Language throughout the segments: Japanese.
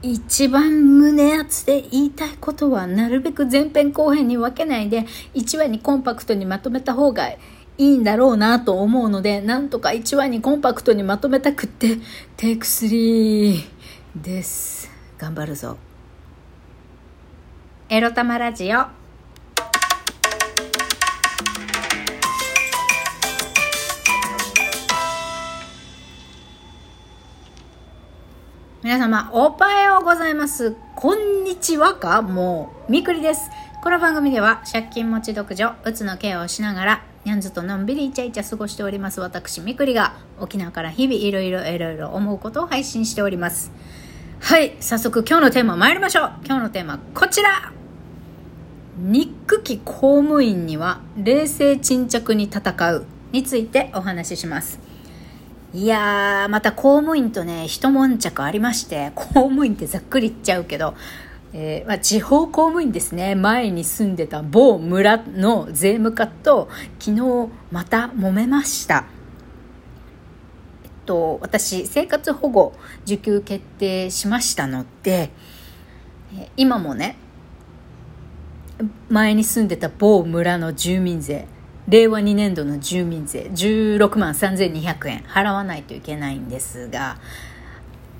一番胸熱で言いたいことはなるべく前編後編に分けないで1話にコンパクトにまとめた方がいいんだろうなと思うのでなんとか1話にコンパクトにまとめたくってテイク3です。頑張るぞ。エロ玉ラジオ。皆様、おはようございます。こんにちはか？もう、みくりです。この番組では、借金持ち独女、うつのケアをしながら、にゃんずとのんびりイチャイチャ過ごしております。私、みくりが、沖縄から日々いろいろいろいろ思うことを配信しております。はい、早速今日のテーマ参りましょう。今日のテーマ、こちら憎き公務員には冷静沈着に戦うについてお話しします。いやー、また公務員とね、一悶着ありまして、公務員ってざっくり言っちゃうけど、えー、まあ、地方公務員ですね。前に住んでた某村の税務課と昨日また揉めました。えっと、私、生活保護受給決定しましたので、今もね、前に住んでた某村の住民税、令和2年度の住民税16万3200円。払わないといけないんですが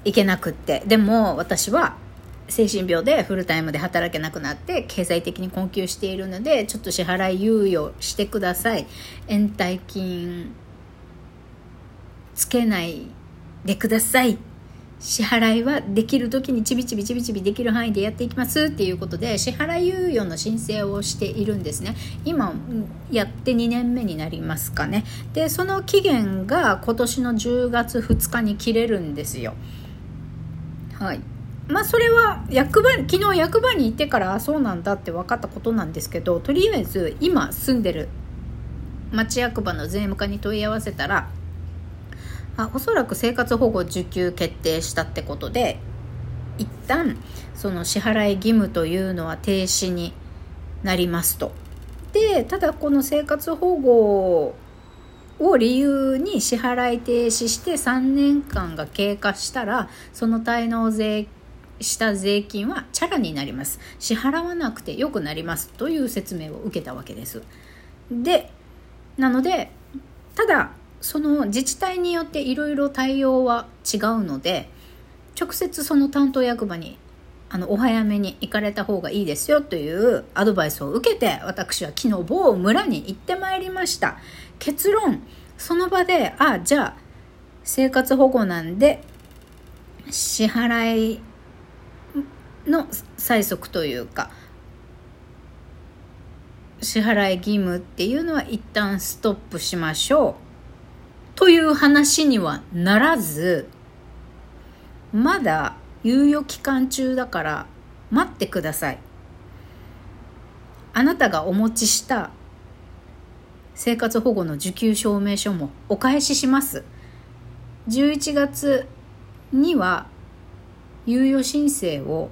いけなくって。でも私は精神病でフルタイムで働けなくなって経済的に困窮しているのでちょっと支払い猶予してください。延滞金つけないでください支払いはできる時にちびちびちびちびできる範囲でやっていきますっていうことで支払い猶予の申請をしているんですね。今やって2年目になりますかね。でその期限が今年の10月2日に切れるんですよ。はい。まあそれは役場昨日役場に行ってからそうなんだって分かったことなんですけどとりあえず今住んでる町役場の税務課に問い合わせたらあおそらく生活保護受給決定したってことで一旦その支払い義務というのは停止になりますと。でただこの生活保護を理由に支払い停止して3年間が経過したらその滞納税した税金はチャラになります支払わなくてよくなりますという説明を受けたわけですでなのでただその自治体によっていろいろ対応は違うので直接その担当役場にあのお早めに行かれた方がいいですよというアドバイスを受けて私は昨日某村に行ってまいりました。結論その場であじゃあ生活保護なんで支払いの催促というか支払い義務っていうのは一旦ストップしましょう。という話にはならず、まだ猶予期間中だから待ってください。あなたがお持ちした生活保護の受給証明書もお返しします。11月には猶予申請を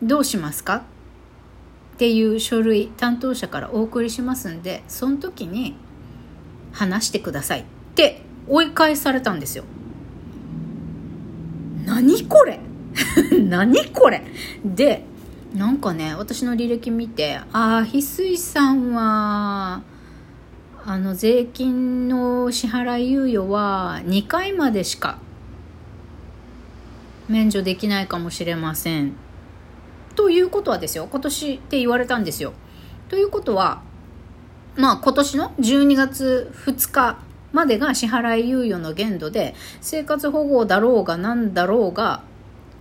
どうしますか？っていう書類担当者からお送りしますんでその時に話してくださいって追い返されたんですよ。何これ？何これ？で、なんかね、私の履歴見て、ああ、翡翠さんは、あの、税金の支払い猶予は2回までしか免除できないかもしれません。ということはですよ、今年って言われたんですよ。ということは、まあ今年の12月2日までが支払い猶予の限度で生活保護だろうが何だろうが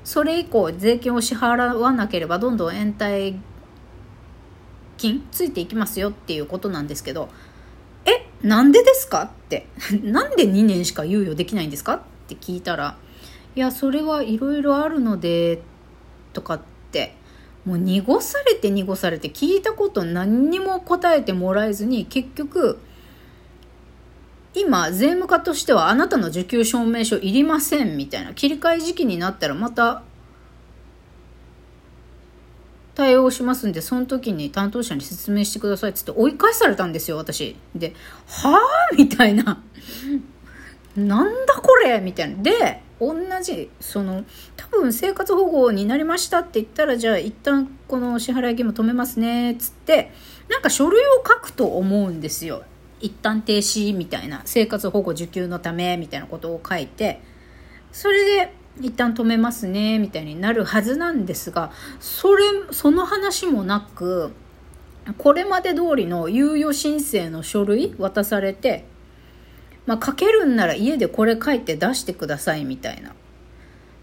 それ以降税金を支払わなければどんどん延滞金ついていきますよっていうことなんですけどえなんでですか？って なんで2年しか猶予できないんですか？って聞いたらいやそれはいろいろあるのでとかってもう濁されて濁されて聞いたこと何にも答えてもらえずに結局今、税務課としてはあなたの受給証明書いりませんみたいな切り替え時期になったらまた対応しますんで、その時に担当者に説明してくださいっつって追い返されたんですよ、私。で、はぁみたいな。なんだこれみたいな。で、同じその多分生活保護になりましたって言ったらじゃあ一旦この支払い義務止めますねつってなんか書類を書くと思うんですよ一旦停止みたいな生活保護受給のためみたいなことを書いてそれで一旦止めますねみたいになるはずなんですがそれその話もなくこれまで通りの猶予申請の書類渡されてまあ、書けるんなら家でこれ書いて出してくださいみたいな。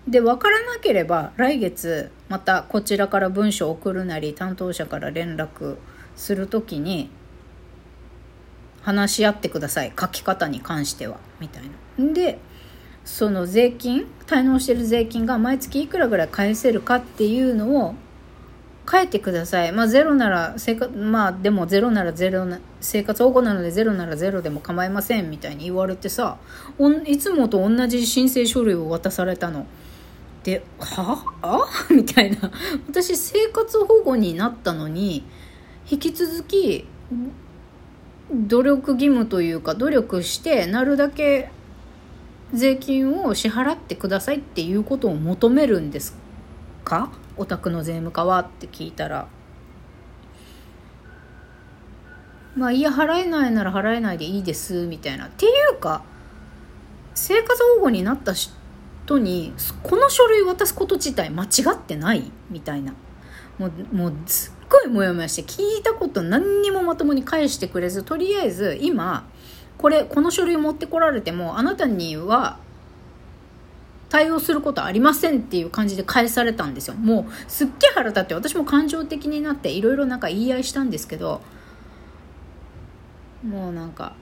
で、分からなければ来月またこちらから文書送るなり担当者から連絡するときに話し合ってください。書き方に関しては。みたいな。で、その税金、滞納してる税金が毎月いくらぐらい返せるかっていうのを書いてください。まあ、ゼロなら生活、まあ、でもゼロならゼロな、生活保護なのでゼロならゼロでも構いませんみたいに言われてさ、いつもと同じ申請書類を渡されたの。で、は？あ？みたいな。私、生活保護になったのに、引き続き、努力義務というか、努力して、なるだけ税金を支払ってくださいっていうことを求めるんですか？お宅の税務課はって聞いたら。まあいや払えないなら払えないでいいですみたいな。っていうか生活保護になった人にこの書類渡すこと自体間違ってないみたいな。もうもうすっごいモヤモヤして聞いたこと何にもまともに返してくれずとりあえず今これこの書類持ってこられてもあなたには対応することありませんっていう感じで返されたんですよ。もうすっげえ腹立って私も感情的になっていろいろなんか言い合いしたんですけど、もうなんか、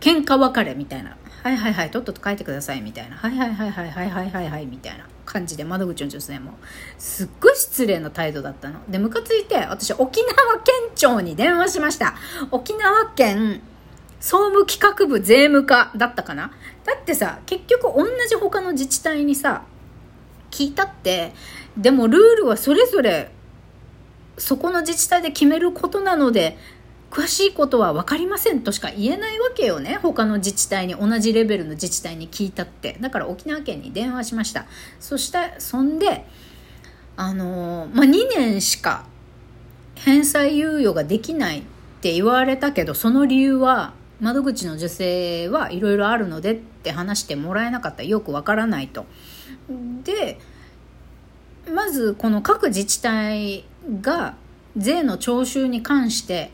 喧嘩別れみたいな。はいはいはい、とっとと書いてくださいみたいな。はいはいはいはいはいはいはいはいみたいな感じで窓口の女性も、すっごい失礼な態度だったの。で、ムカついて、私沖縄県庁に電話しました。沖縄県総務企画部税務課だったかな？だってさ、結局同じ他の自治体にさ、聞いたって、でもルールはそれぞれ、そこの自治体で決めることなので、詳しいことは分かりませんとしか言えないわけよね。他の自治体に、同じレベルの自治体に聞いたって。だから沖縄県に電話しました。そした、そんで、あのまあ、2年しか返済猶予ができないって言われたけど、その理由は、窓口の女性はいろいろあるのでって話してもらえなかったよくわからないと。でまずこの各自治体が税の徴収に関して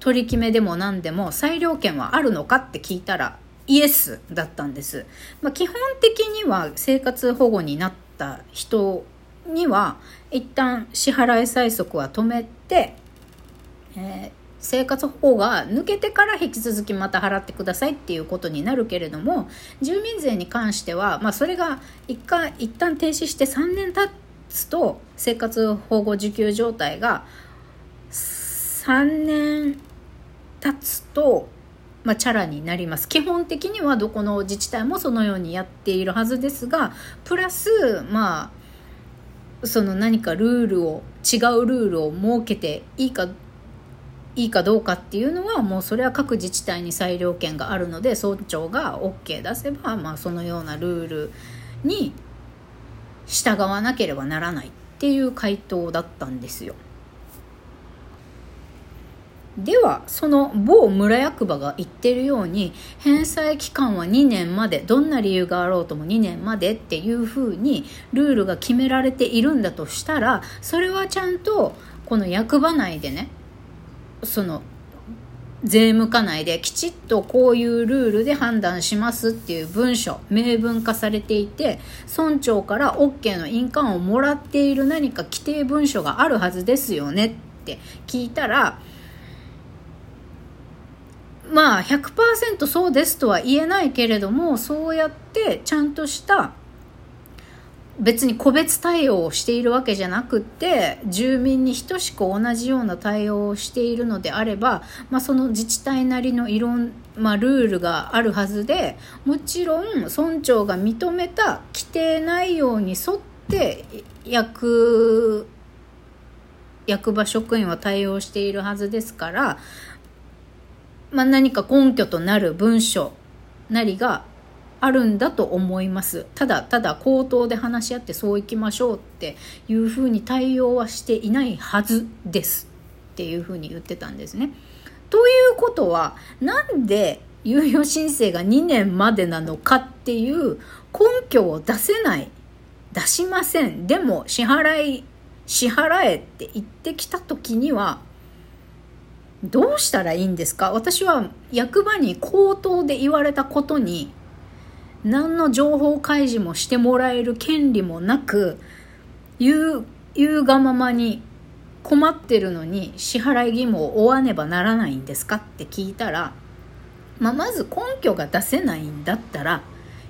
取り決めでも何でも裁量権はあるのかって聞いたらイエスだったんです。まあ、基本的には生活保護になった人には一旦支払い催促は止めて、えー生活保護が抜けてから引き続きまた払ってくださいっていうことになるけれども住民税に関しては、まあ、それが一回一旦停止して3年経つと生活保護受給状態が3年経つと、まあ、チャラになります基本的にはどこの自治体もそのようにやっているはずですがプラスまあその何かルールを違うルールを設けていいかいいかどうかっていうのはもうそれは各自治体に裁量権があるので村長が OK 出せば、まあ、そのようなルールに従わなければならないっていう回答だったんですよ。ではその某村役場が言ってるように返済期間は2年までどんな理由があろうとも2年までっていうふうにルールが決められているんだとしたらそれはちゃんとこの役場内でねその税務課内できちっとこういうルールで判断しますっていう文書明文化されていて村長から OK の印鑑をもらっている何か規定文書があるはずですよねって聞いたらまあ100%そうですとは言えないけれどもそうやってちゃんとした別に個別対応をしているわけじゃなくって住民に等しく同じような対応をしているのであれば、まあ、その自治体なりのいろん、まあ、ルールがあるはずでもちろん村長が認めた規定内容に沿って役役場職員は対応しているはずですから、まあ、何か根拠となる文書なりがあるんだと思いますただただ口頭で話し合ってそういきましょうっていうふうに対応はしていないはずですっていうふうに言ってたんですね。ということはなんで猶予申請が2年までなのかっていう根拠を出せない出しませんでも支払い支払えって言ってきた時にはどうしたらいいんですか？私は役場に口頭で言われたことに何の情報開示もしてもらえる権利もなく言う言うがままに困ってるのに支払い義務を負わねばならないんですか？って聞いたら、まあ、まず根拠が出せないんだったら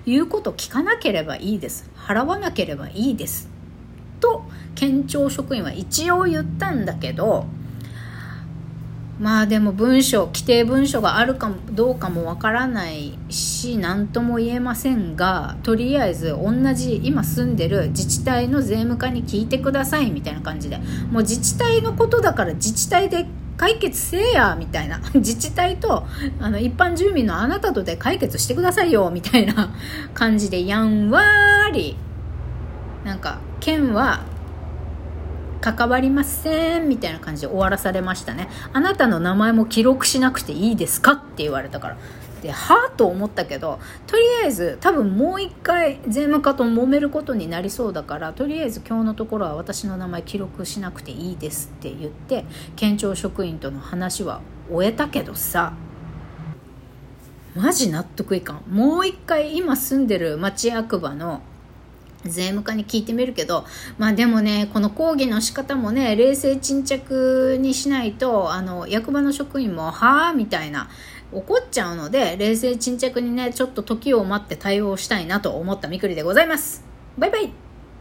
言うこと聞かなければいいです。払わなければいいです。と県庁職員は一応言ったんだけどまあでも文書規定文書があるかどうかもわからないし何とも言えませんがとりあえず同じ今住んでる自治体の税務課に聞いてくださいみたいな感じでもう自治体のことだから自治体で解決せえやみたいな。自治体とあの一般住民のあなたとで解決してくださいよみたいな感じでやんわり。なんか県は関わりませんみたいな感じで終わらされましたね。あなたの名前も記録しなくていいですかって言われたから。ではあと思ったけどとりあえず多分もう一回税務課と揉めることになりそうだからとりあえず今日のところは私の名前記録しなくていいですって言って県庁職員との話は終えたけどさ。マジ納得いかん。もう一回今住んでる町役場の税務課に聞いてみるけど、まあでもね、この講義の仕方もね、冷静沈着にしないと、あの、役場の職員も、はあみたいな、怒っちゃうので、冷静沈着にね、ちょっと時を待って対応したいなと思ったみくりでございます。バイバイ